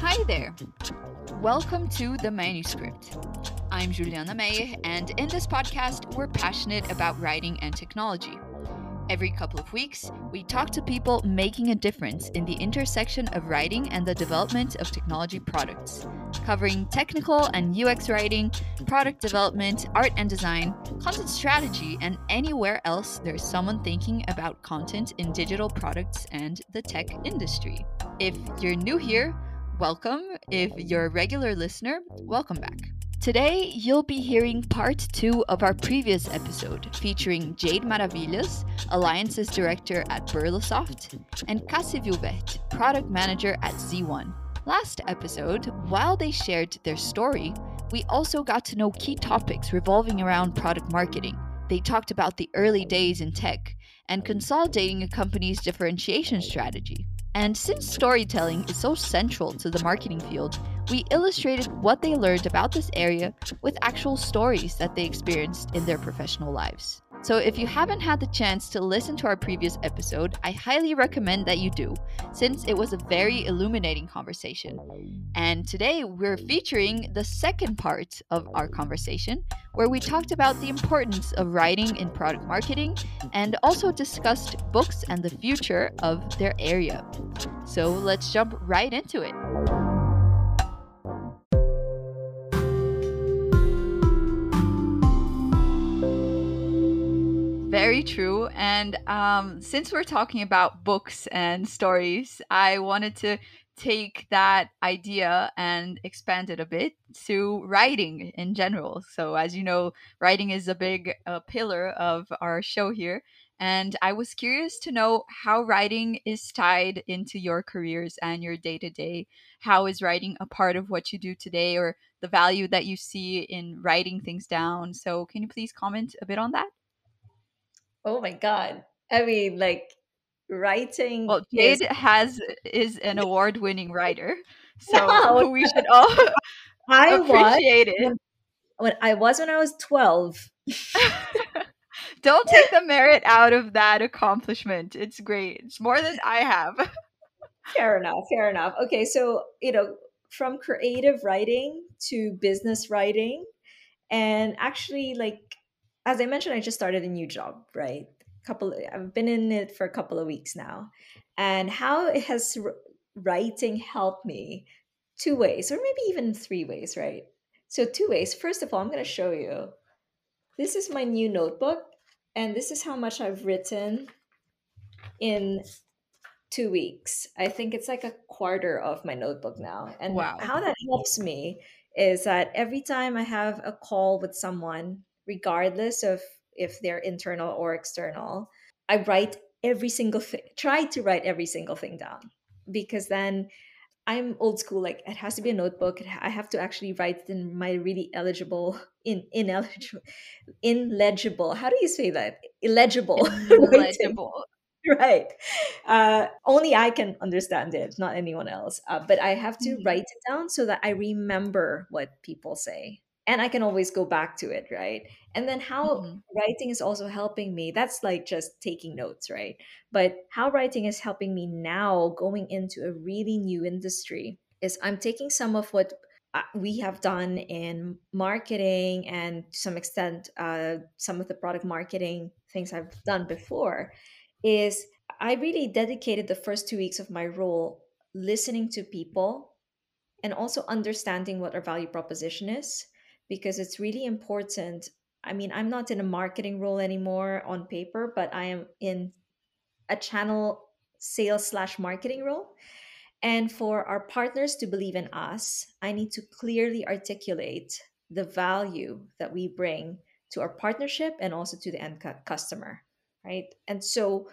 Hi there. Welcome to The Manuscript. I'm Juliana Meyer, and in this podcast, we're passionate about writing and technology. Every couple of weeks, we talk to people making a difference in the intersection of writing and the development of technology products, covering technical and UX writing, product development, art and design, content strategy, and anywhere else there's someone thinking about content in digital products and the tech industry. If you're new here, welcome. If you're a regular listener, welcome back. Today, you'll be hearing part two of our previous episode featuring Jade Maravillas, Alliances Director at Birlasoft, and Cassi Vilvert, Product Manager at Z1. Last episode, while they shared their story, we also got to know key topics revolving around product marketing. They talked about the early days in tech and consolidating a company's differentiation strategy. And since storytelling is so central to the marketing field, we illustrated what they learned about this area with actual stories that they experienced in their professional lives. So, if you haven't had the chance to listen to our previous episode, I highly recommend that you do, since it was a very illuminating conversation. And today we're featuring the second part of our conversation, where we talked about the importance of writing in product marketing and also discussed books and the future of their area. So, let's jump right into it. Very true. And um, since we're talking about books and stories, I wanted to take that idea and expand it a bit to writing in general. So, as you know, writing is a big uh, pillar of our show here. And I was curious to know how writing is tied into your careers and your day to day. How is writing a part of what you do today or the value that you see in writing things down? So, can you please comment a bit on that? Oh my god. I mean, like writing. Well, Jade is... has is an award-winning writer, so no. we should all I appreciate was, it. When, when I was when I was twelve. Don't take the merit out of that accomplishment. It's great. It's more than I have. fair enough. Fair enough. Okay, so you know, from creative writing to business writing, and actually, like as I mentioned, I just started a new job, right? Couple, I've been in it for a couple of weeks now, and how it has writing helped me two ways, or maybe even three ways, right? So two ways. First of all, I'm going to show you. This is my new notebook, and this is how much I've written in two weeks. I think it's like a quarter of my notebook now. And wow. how that helps me is that every time I have a call with someone regardless of if they're internal or external. I write every single thing, try to write every single thing down because then I'm old school. Like it has to be a notebook. I have to actually write in my really eligible, in ineligible, illegible. How do you say that? Illegible. Illegible. right. Uh, only I can understand it, not anyone else. Uh, but I have to mm-hmm. write it down so that I remember what people say and I can always go back to it, right? And then how mm-hmm. writing is also helping me. That's like just taking notes, right? But how writing is helping me now going into a really new industry is I'm taking some of what uh, we have done in marketing and to some extent uh, some of the product marketing things I've done before is I really dedicated the first two weeks of my role listening to people and also understanding what our value proposition is because it's really important. I mean, I'm not in a marketing role anymore on paper, but I am in a channel sales slash marketing role. And for our partners to believe in us, I need to clearly articulate the value that we bring to our partnership and also to the end customer, right? And so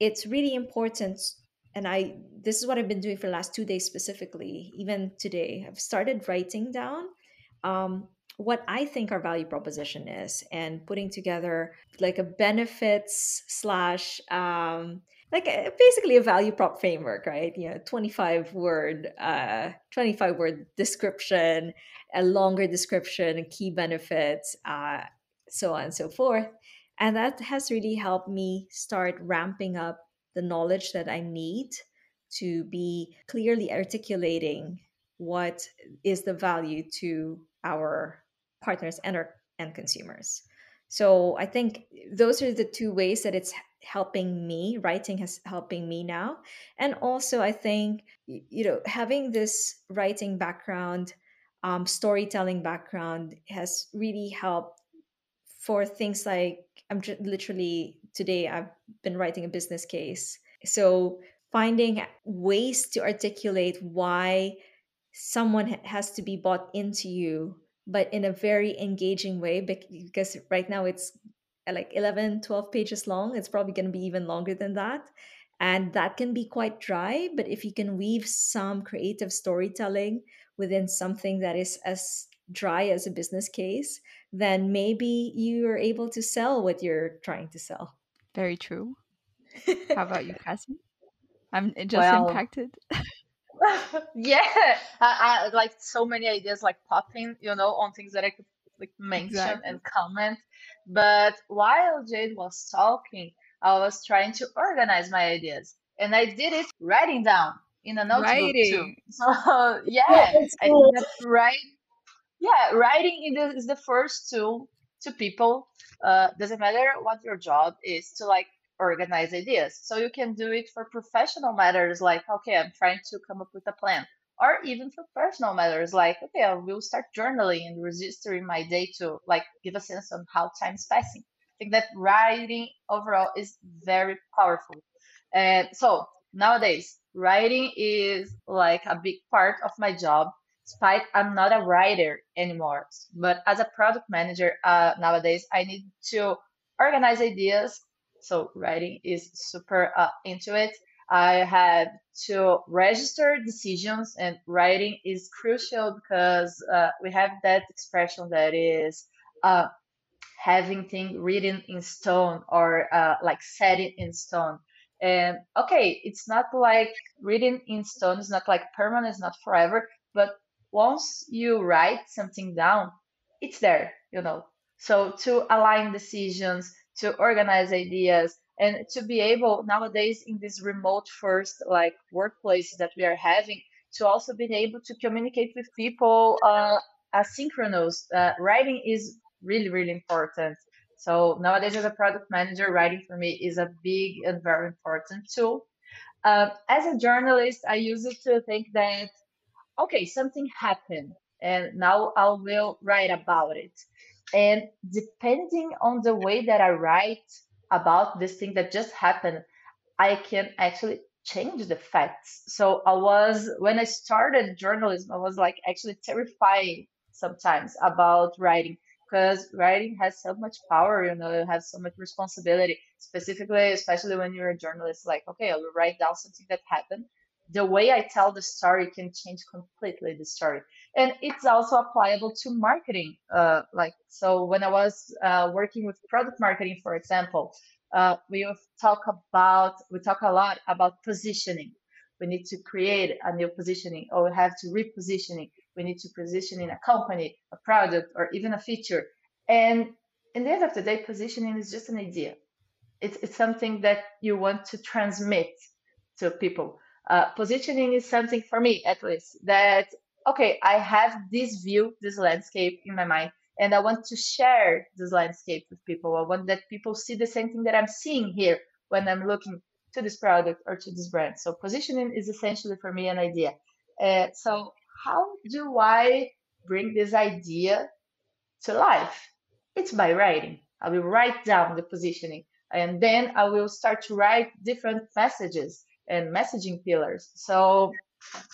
it's really important and I this is what I've been doing for the last 2 days specifically, even today. I've started writing down um, what I think our value proposition is and putting together like a benefits slash um, like a, basically a value prop framework, right? You know, 25 word, uh, 25 word description, a longer description, a key benefits, uh, so on and so forth. And that has really helped me start ramping up the knowledge that I need to be clearly articulating what is the value to our partners and our end consumers. So I think those are the two ways that it's helping me. Writing has helping me now, and also I think you know having this writing background, um, storytelling background has really helped for things like I'm literally today I've been writing a business case. So finding ways to articulate why someone has to be bought into you but in a very engaging way because right now it's uh, like 11 12 pages long it's probably going to be even longer than that and that can be quite dry but if you can weave some creative storytelling within something that is as dry as a business case then maybe you're able to sell what you're trying to sell. Very true. How about you cassi? I'm just well, impacted yeah, I, I like so many ideas like popping, you know, on things that I could like mention exactly. and comment. But while Jade was talking, I was trying to organize my ideas, and I did it writing down in a notebook writing. too. So yeah, I think that right. Yeah, writing is the first tool to people. Uh, doesn't matter what your job is to like organize ideas. So you can do it for professional matters like, okay, I'm trying to come up with a plan. Or even for personal matters like, okay, I will start journaling and registering my day to like give a sense on how time's passing. I think that writing overall is very powerful. And so nowadays, writing is like a big part of my job despite I'm not a writer anymore. But as a product manager uh, nowadays, I need to organize ideas so writing is super uh, into it. I had to register decisions, and writing is crucial because uh, we have that expression that is uh, having things written in stone or uh, like set it in stone. And okay, it's not like written in stone, it's not like permanent, it's not forever, but once you write something down, it's there, you know. So to align decisions, to organize ideas. And to be able nowadays in this remote first like workplace that we are having to also be able to communicate with people uh, asynchronous uh, writing is really really important. So nowadays as a product manager writing for me is a big and very important tool. Uh, as a journalist i use it to think that okay something happened and now i will write about it and depending on the way that I write about this thing that just happened, I can actually change the facts. So I was, when I started journalism, I was like actually terrified sometimes about writing because writing has so much power, you know, it has so much responsibility, specifically, especially when you're a journalist, like, okay, I will write down something that happened the way I tell the story can change completely the story. And it's also applicable to marketing. Uh, like, so when I was uh, working with product marketing, for example, uh, we talk about, we talk a lot about positioning. We need to create a new positioning or we have to repositioning. We need to position in a company, a product, or even a feature. And in the end of the day, positioning is just an idea. It's, it's something that you want to transmit to people uh, positioning is something for me at least that okay i have this view this landscape in my mind and i want to share this landscape with people. I want that people see the same thing that i'm seeing here when i'm looking to this product or to this brand. So positioning is essentially for me an idea. Uh, so how do i bring this idea to life? It's by writing. I will write down the positioning and then i will start to write different messages and messaging pillars. So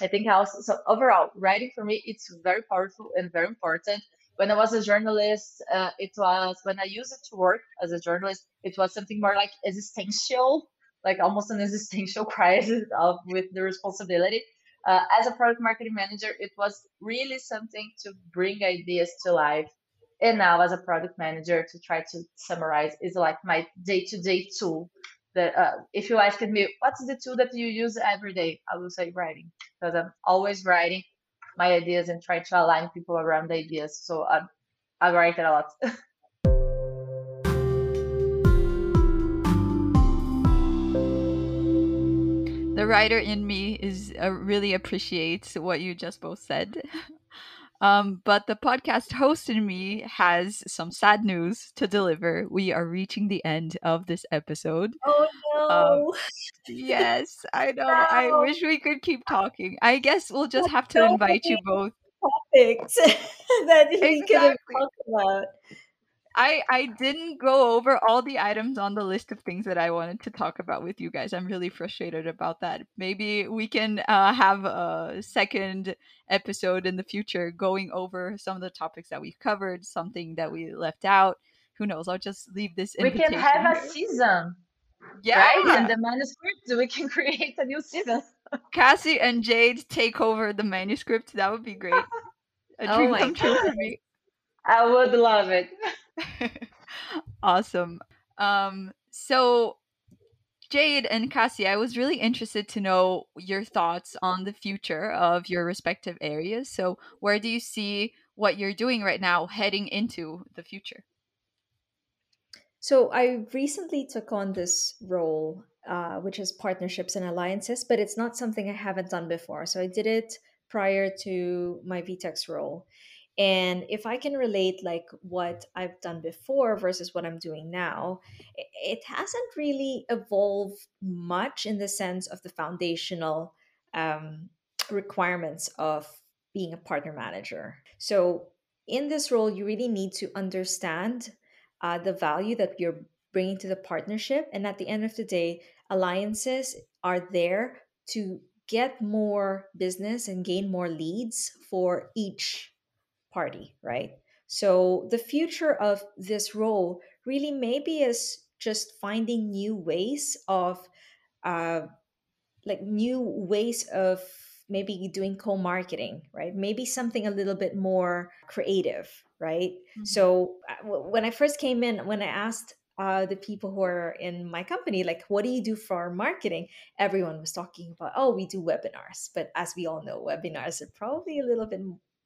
I think also so overall writing for me it's very powerful and very important. When I was a journalist, uh, it was when I used it to work as a journalist, it was something more like existential, like almost an existential crisis of with the responsibility. Uh, as a product marketing manager, it was really something to bring ideas to life. And now, as a product manager, to try to summarize, is like my day-to-day tool that uh, if you asked me what's the tool that you use every day i will say writing because i'm always writing my ideas and try to align people around the ideas so i, I write a lot. The writer in me is uh, really appreciates what you just both said. Um, but the podcast host in me has some sad news to deliver. We are reaching the end of this episode. Oh no! Um, yes, I know. No. I wish we could keep talking. I guess we'll just have to invite you both. Topics that we exactly. could have about. I I didn't go over all the items on the list of things that I wanted to talk about with you guys. I'm really frustrated about that. Maybe we can uh, have a second episode in the future going over some of the topics that we've covered, something that we left out. Who knows? I'll just leave this. In We can have a season. Yeah, right? and the manuscript, we can create a new season. Cassi and Jade take over the manuscript. That would be great. A oh dream oh come true for me. I would love it. awesome. Um, so Jade and Cassi, I was really interested to know your thoughts on the future of your respective areas. So, where do you see what you're doing right now heading into the future? So, I recently took on this role, uh, which is partnerships and alliances, but it's not something I haven't done before. So, I did it prior to my VTEX role and if i can relate like what i've done before versus what i'm doing now it hasn't really evolved much in the sense of the foundational um, requirements of being a partner manager. So in this role you really need to understand uh, the value that you're bringing to the partnership. And at the end of the day alliances are there to get more business and gain more leads for each party, right? So the future of this role really maybe is just finding new ways of uh, like new ways of maybe doing co-marketing right maybe something a little bit more creative right mm-hmm. so uh, when i first came in when i asked uh, the people who are in my company like what do you do for marketing everyone was talking about oh we do webinars but as we all know webinars are probably a little bit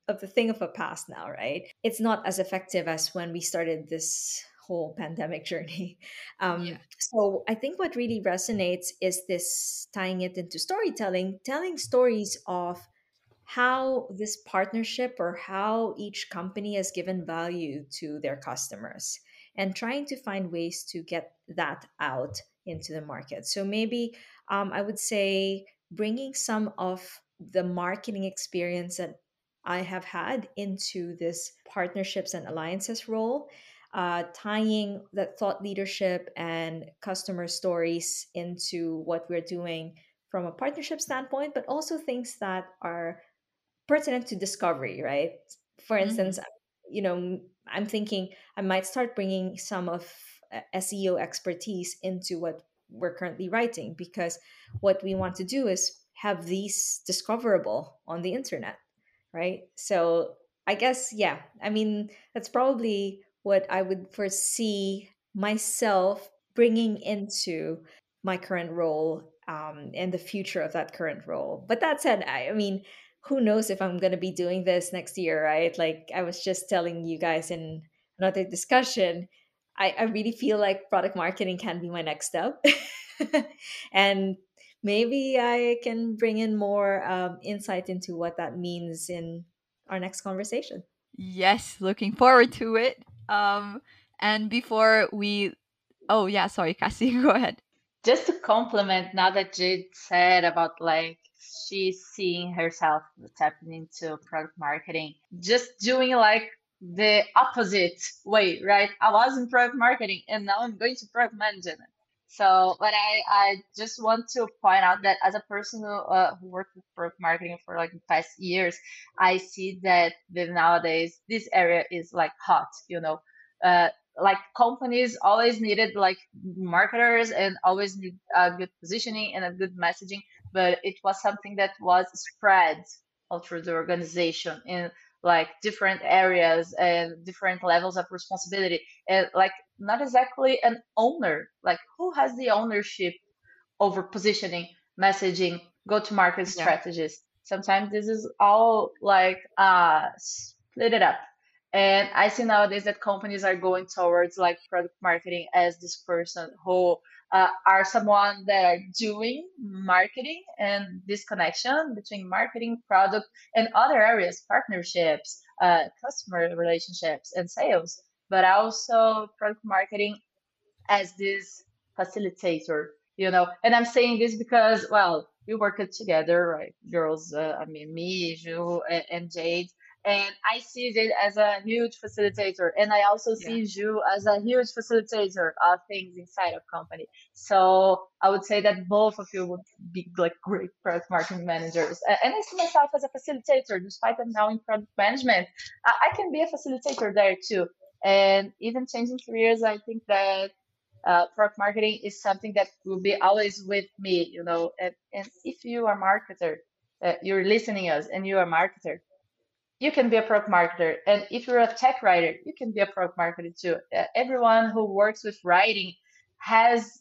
of the thing of a past now, right? It's not as effective as when we started this whole pandemic journey. Um, yeah. So I think what really resonates is this tying it into storytelling, telling stories of how this partnership or how each company has given value to their customers and trying to find ways to get that out into the market. So maybe um, I would say bringing some of the marketing experience that I have had into this partnerships and alliances role, uh, tying that thought leadership and customer stories into what we're doing from a partnership standpoint, but also things that are pertinent to discovery, right? For mm-hmm. instance, you know, I'm thinking I might start bringing some of uh, SEO expertise into what we're currently writing because what we want to do is have these discoverable on the internet right? So I guess, yeah, I mean, that's probably what I would foresee myself bringing into my current role um, and the future of that current role. But that said, I, I mean, who knows if I'm going to be doing this next year, right? Like I was just telling you guys in another discussion, I, I really feel like product marketing can be my next step. and maybe I can bring in more um, insight into what that means in our next conversation. Yes, looking forward to it. Um, and before we, oh yeah, sorry, Cassi, go ahead. Just to compliment now that Jade said about like she's seeing herself tapping into product marketing, just doing like the opposite way, right? I was in product marketing and now I'm going to product management. So, but I, I just want to point out that as a person who, uh, who worked with marketing for like the past years, I see that the, nowadays this area is like hot, you know, uh, like companies always needed like marketers and always need a good positioning and a good messaging, but it was something that was spread all through the organization in like different areas and different levels of responsibility. And like not exactly an owner. Like who has the ownership over positioning messaging go to market yeah. strategies? Sometimes this is all like uh split it up. And I see nowadays that companies are going towards like product marketing as this person who uh, are someone that are doing marketing and this connection between marketing, product, and other areas, partnerships, uh, customer relationships, and sales, but also product marketing as this facilitator, you know. And I'm saying this because, well, we worked together, right? Girls, uh, I mean, me, Ju, and, and Jade and I see Jade as a huge facilitator, and I also see yeah. Ju as a huge facilitator of things inside of company. So I would say that both of you would be like great product marketing managers. And I see myself as a facilitator, despite I'm now in product management. I can be a facilitator there too. And even changing careers, I think that uh, product marketing is something that will be always with me, you know. And, and if you are marketer, uh, you're listening us, and you are marketer, you can be a product marketer. And if you're a tech writer, you can be a product marketer too. Uh, everyone who works with writing has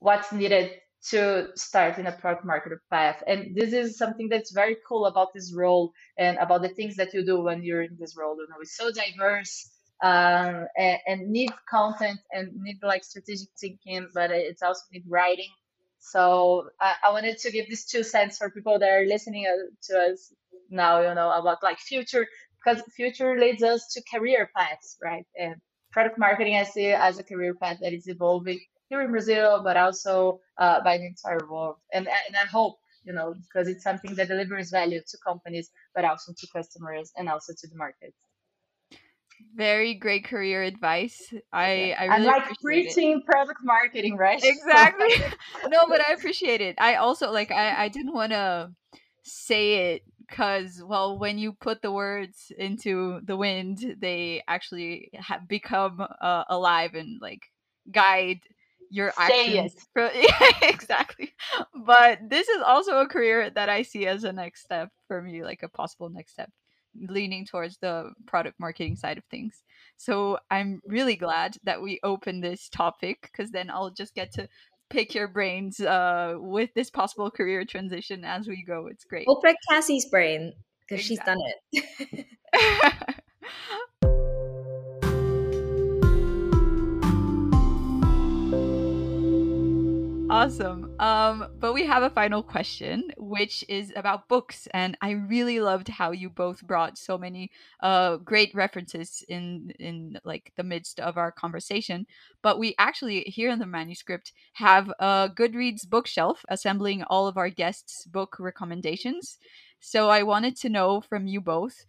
what's needed to start in a product marketer path. And this is something that's very cool about this role and about the things that you do when you're in this role. You know, it's so diverse um, and, and need content and need like strategic thinking, but it's also need writing. So I, I wanted to give these two cents for people that are listening uh, to us now you know about like future because future leads us to career paths right? And product marketing i see as a career path that is evolving here in brazil but also uh, by the entire world. And, and i hope you know because it's something that delivers value to companies but also to customers and also to the market very great career advice. I I really I'm like preaching it. product marketing, right? Exactly. no, but I appreciate it. I also like I I didn't want to say it because well when you put the words into the wind they actually have become uh, alive and like guide your Say actions yeah, exactly but this is also a career that i see as a next step for me like a possible next step leaning towards the product marketing side of things so i'm really glad that we opened this topic because then i'll just get to pick your brains uh, with this possible career transition as we go. It's great. We'll pick Cassi's brain because exactly. she's done it. Awesome. Um, but we have a final question, which is about books, and I really loved how you both brought so many uh, great references in in like the midst of our conversation. But we actually here in the manuscript have a Goodreads bookshelf assembling all of our guests' book recommendations. So I wanted to know from you both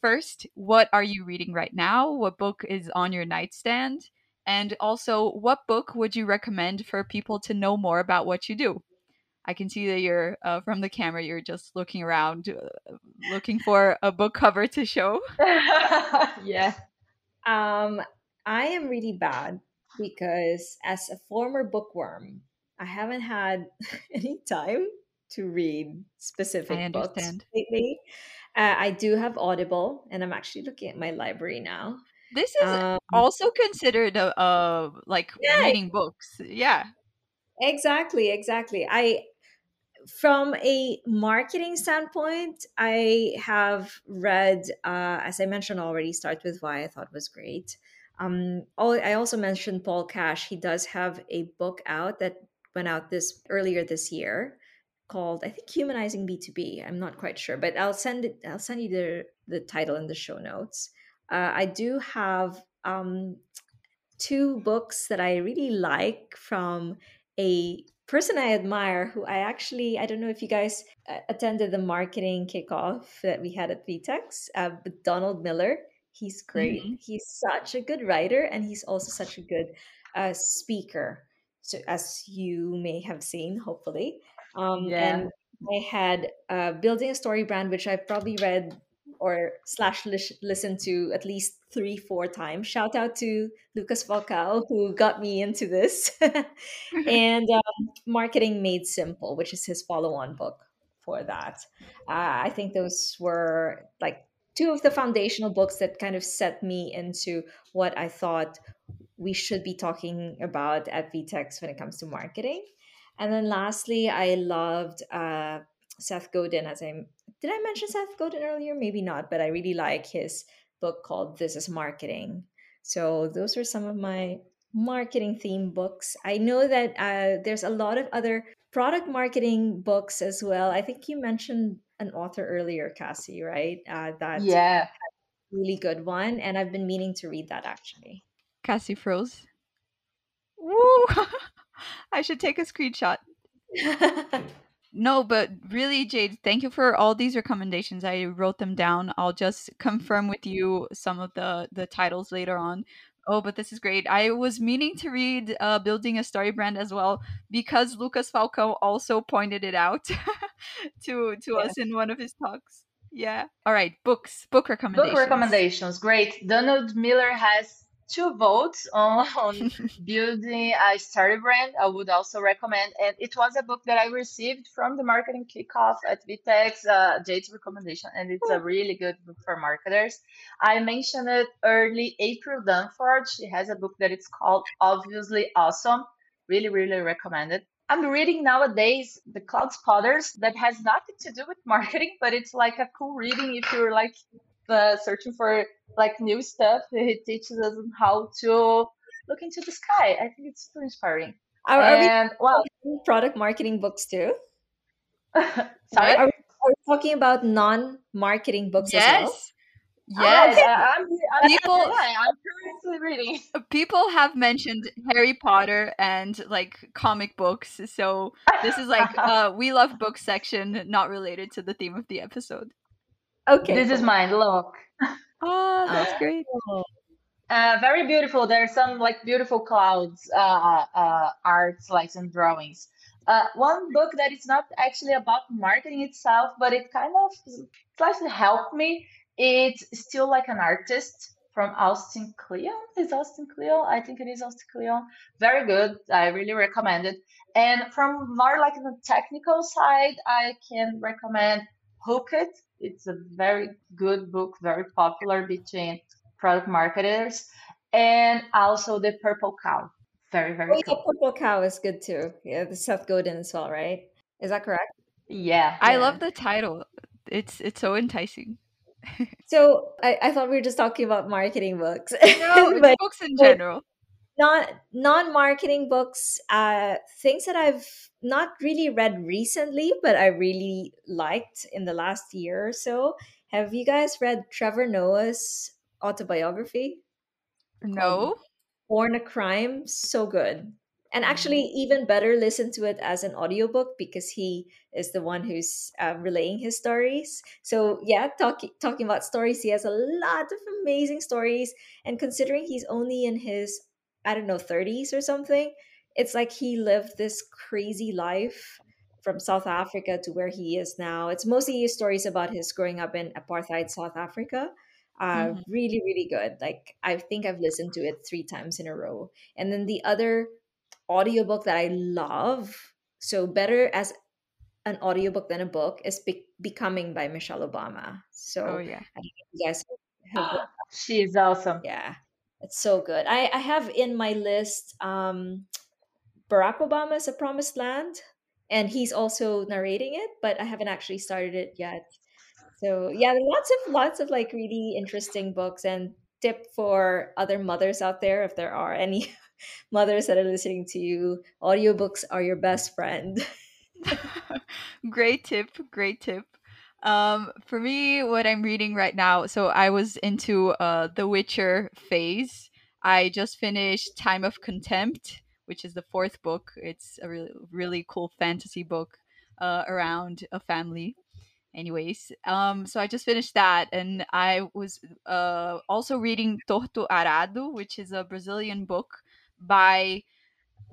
first, what are you reading right now? What book is on your nightstand? And also, what book would you recommend for people to know more about what you do? I can see that you're uh, from the camera. You're just looking around, uh, looking for a book cover to show. yeah. Um, I am really bad because as a former bookworm, I haven't had any time to read specific books lately. Uh, I do have Audible, and I'm actually looking at my library now. This is um, also considered a, a like yeah. reading books. Yeah. Exactly, exactly. I from a marketing standpoint, I have read, uh, as I mentioned already, Start With Why I thought was great. Um, I also mentioned Paul Cash. He does have a book out that went out this earlier this year called I think Humanizing B2B. I'm not quite sure, but I'll send it I'll send you the the title in the show notes uh, I do have um, two books that I really like from a person I admire who I actually, I don't know if you guys uh, attended the marketing kickoff that we had at VTEX, uh, but Donald Miller. He's great. Mm-hmm. He's such a good writer and he's also such a good uh, speaker. So, as you may have seen, hopefully. Um, yeah. And I had uh, Building a Story Brand, which I've probably read or slash listen to at least three four times. Shout out to lucas falcão who got me into this. And um, marketing made simple which is his follow-on book for that. Uh, i think those were like two of the foundational books that kind of set me into what i thought we should be talking about at vtex when it comes to marketing. And then lastly i loved uh, Seth Godin, as I did I mention Seth Godin earlier? Maybe not, but I really like his book called This is Marketing. So those are some of my marketing theme books. I know that uh, there's a lot of other product marketing books as well. I think you mentioned an author earlier, Cassi, right? Uh, that Yeah. really good one, and I've been meaning to read that actually. Cassi froze. Woo! I should take a screenshot. No, but really, Jade, thank you for all these recommendations. I wrote them down. I'll just confirm with you some of the the titles later on. Oh, but this is great. I was meaning to read uh, Building a Story Brand as well because Lucas Falcão also pointed it out to to Yeah. us in one of his talks. Yeah. All right, books, book recommendations. Book recommendations. Great. Donald Miller has two votes on, on building a story brand. I would also recommend, and it was a book that I received from the marketing kickoff at VTEX, uh, Jade's recommendation, and it's a really good book for marketers. I mentioned it early. April Dunford, she has a book that it's called Obviously Awesome. Really, really recommended. I'm reading nowadays The Cloud Spotters that has nothing to do with marketing, but it's like a cool reading if you're like uh, searching for like new stuff. He teaches us on how to look into the sky. I think it's super inspiring. Are, are we And well, product marketing books too? sorry. Are we, are we talking about non-marketing books as well? Yes. All right, Yes. uh, I'm, I'm, People I'm currently reading. people have mentioned Harry Potter and like comic books. So this is like uh we love book section not related to the theme of the episode. Okay, this is mine. Look. Oh, that's great. Oh, Uh, very beautiful. There's some like beautiful clouds, uh, uh, arts, like some drawings. Uh, one book that is not actually about marketing itself, but it kind of slightly helped me. It's Steal Like an Artist from Austin Kleon. Is Austin Kleon? I think it is Austin Kleon. Very good. I really recommend it. And from more like the technical side, I can recommend Hooked. It's a very good book, very popular between product marketers, and also the Purple Cow. Very, Oh very yeah, cool. Purple Cow is good too. Yeah, the Seth Godin as well, right? Is that correct? Yeah. I Yeah. love the title. It's it's so enticing. So I, I thought we were just talking about marketing books, No, but books in but general. not non-marketing books. Uh, things that I've not really read recently, but I really liked in the last year or so. Have you guys read Trevor Noah's autobiography No. Born a Crime? So good. And actually, Mm. even better, listen to it as an audiobook because he is the one who's uh, relaying his stories. So, yeah, talking talking about stories, he has a lot of amazing stories. And considering he's only in his, I don't know, 30s or something, it's like he lived this crazy life from South Africa to where he is now. It's mostly stories about his growing up in apartheid South Africa. Uh, Mhm. really, really good. Like, I think I've listened to it three times in a row. And then the other audiobook that I love, so better as an audiobook than a book, is Be- Becoming by Michelle Obama. Oh So yeah. I don't know if you guys have She is awesome. yeah, it's so good. I, I have in my list um, Barack Obama's A Promised Land, and he's also narrating it, but I haven't actually started it yet. So yeah, there are lots of lots of like really interesting books and tip for other mothers out there if there are any mothers that are listening to you, audiobooks are your best friend. great tip. Great tip. Um, for me, what I'm reading right now, so I was into uh The Witcher phase. I just finished Time of Contempt, which is the fourth book. It's a really really cool fantasy book uh, around a family. Anyways, um, so I just finished that, and I was uh also reading Torto Arado, which is a Brazilian book by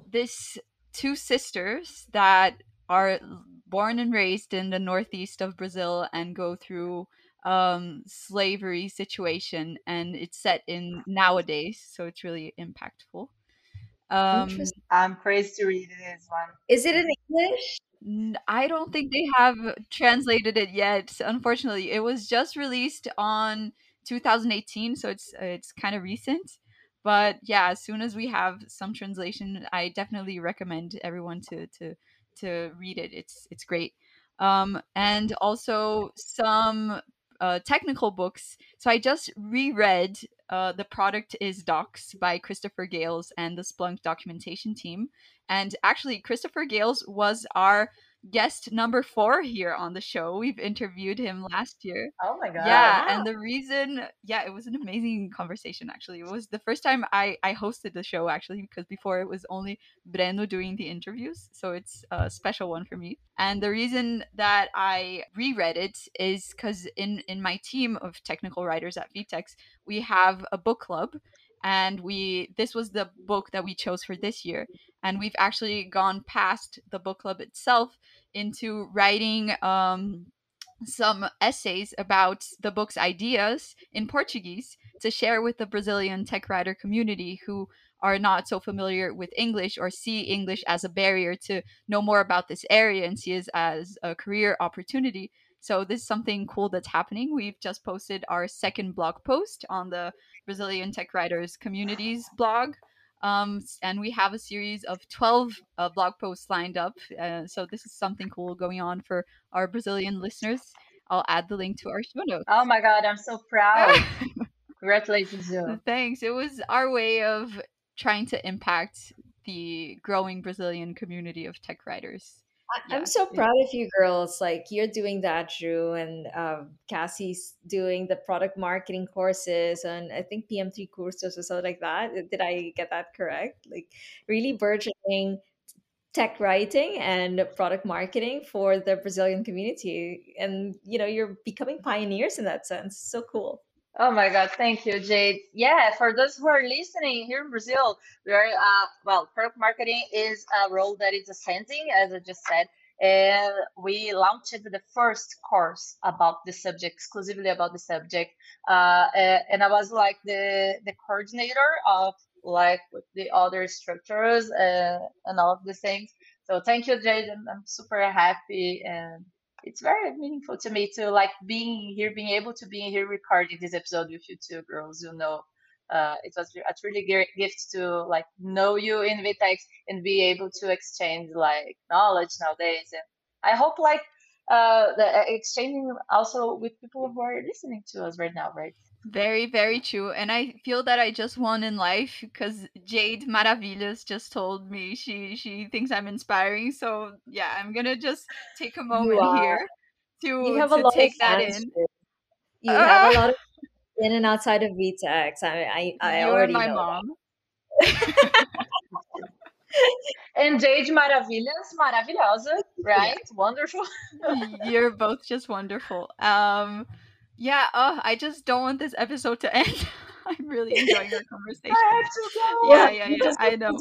this two sisters that are born and raised in the northeast of Brazil and go through um slavery situation and it's set in nowadays so it's really impactful. Um I'm crazy to read this one. Is it in English? I don't think they have translated it yet unfortunately. It was just released on 2018 so it's it's kind of recent. But yeah as soon as we have some translation I definitely recommend everyone to to to read it it's it's great um and also some uh, technical books. So I just reread uh, The Product is Docs by Christopher Gales and the Splunk documentation team. And actually, Christopher Gales was our guest number four here on the show. We've interviewed him last year. Oh my god! Yeah, wow. and the reason, yeah, it was an amazing conversation. Actually, it was the first time I I hosted the show actually because before it was only Breno doing the interviews, so it's a special one for me. And the reason that I reread it is because in in my team of technical writers at Vtex, we have a book club and we this was the book that we chose for this year and we've actually gone past the book club itself into writing um, some essays about the book's ideas in Portuguese to share with the Brazilian tech writer community who are not so familiar with English or see English as a barrier to know more about this area and see it as a career opportunity. So this is something cool that's happening. We've just posted our second blog post on the Brazilian Tech Writers Communities blog. Um, and we have a series of 12 uh, blog posts lined up. Uh, so this is something cool going on for our Brazilian listeners. I'll add the link to our show notes. Oh my God, I'm so proud. Congratulations. Thanks. It was our way of trying to impact the growing Brazilian community of tech writers. I'm so proud of you girls. Like you're doing that, Drew, and um, Cassi's doing the product marketing courses, and I think PM3 courses or something like that. Did I get that correct? Like really burgeoning tech writing and product marketing for the Brazilian community, and you know you're becoming pioneers in that sense. So cool. Oh my God, thank you, Jade. Yeah, for those who are listening here in Brazil, we are, uh, well, product marketing is a role that is ascending, as I just said. And we launched the first course about the subject, exclusively about the subject. Uh, and I was like the, the coordinator of like the other structures uh, and all of the things. So thank you, Jade. I'm, I'm super happy and it's very meaningful to me to like being here, being able to be here recording this episode with you two girls. You know, uh, it was a truly great gift to like know you in Vtex and be able to exchange like knowledge nowadays. And I hope like uh, the uh, exchanging also with people who are listening to us right now, right? Very, very true. And I feel that I just won in life because Jade Maravillas just told me she she thinks I'm inspiring. So yeah, I'm gonna just take a moment here to, to take that in. You uh, have a lot of in and outside of Vtex. I I, I already my know mom. and Jade Maravillas, maravilhosa, right? Yeah. Wonderful. You're both just wonderful. Um yeah, uh, I just don't want this episode to end. I'm really enjoying our conversation. I go. Yeah, yeah, yeah. I know.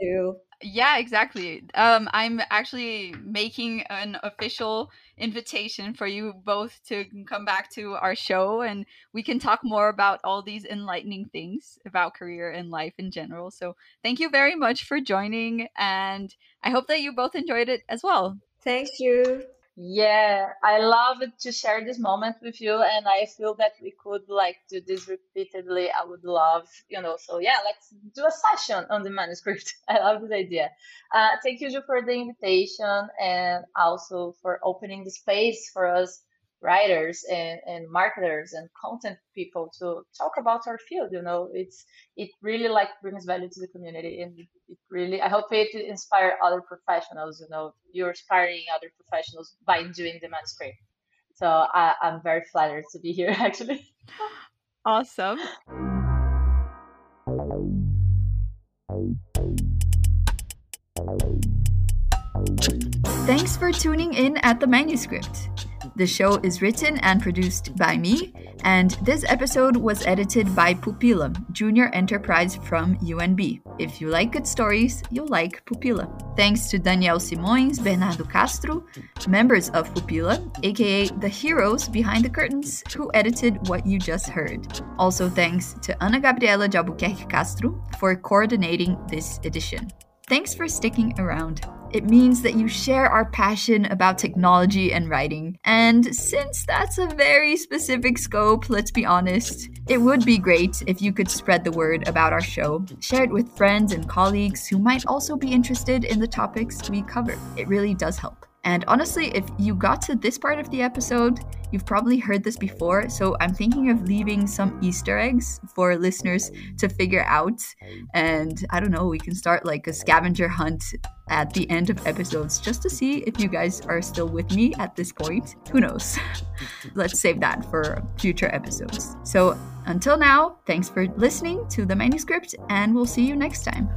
Too. Yeah, exactly. Um, I'm actually making an official invitation for you both to come back to our show, and we can talk more about all these enlightening things about career and life in general. So, thank you very much for joining, and I hope that you both enjoyed it as well. Thanks, you. Yeah, I love to share this moment with you, and I feel that we could like do this repeatedly. I would love, you know. So yeah, let's do a session on the manuscript. I love this idea. Uh, thank you for the invitation, and also for opening the space for us writers and, and marketers and content people to talk about our field you know? It's it really like brings value to the community and it really i hope it inspire other professionals you know? You're inspiring other professionals by doing the manuscript so I, i'm very flattered to be here actually. Awesome. Thanks for tuning in at the manuscript. The show is written and produced by me, and this episode was edited by Pupila, junior enterprise from UNB. If you like good stories, you'll like Pupila. Thanks to Daniel Simões, Bernardo Castro, members of Pupila, aka the heroes behind the curtains, who edited what you just heard. Also, thanks to Ana Gabriela de Albuquerque Castro for coordinating this edition. Thanks for sticking around. It means that you share our passion about technology and writing. And since that's a very specific scope, let's be honest, it would be great if you could spread the word about our show. Share it with friends and colleagues who might also be interested in the topics we cover. It really does help. And honestly, if you got to this part of the episode, you've probably heard this before, so I'm thinking of leaving some Easter eggs for listeners to figure out. And I don't know, we can start like a scavenger hunt at the end of episodes just to see if you guys are still with me at this point. Who knows? Let's save that for future episodes. So until now, thanks for listening to the manuscript, and we'll see you next time.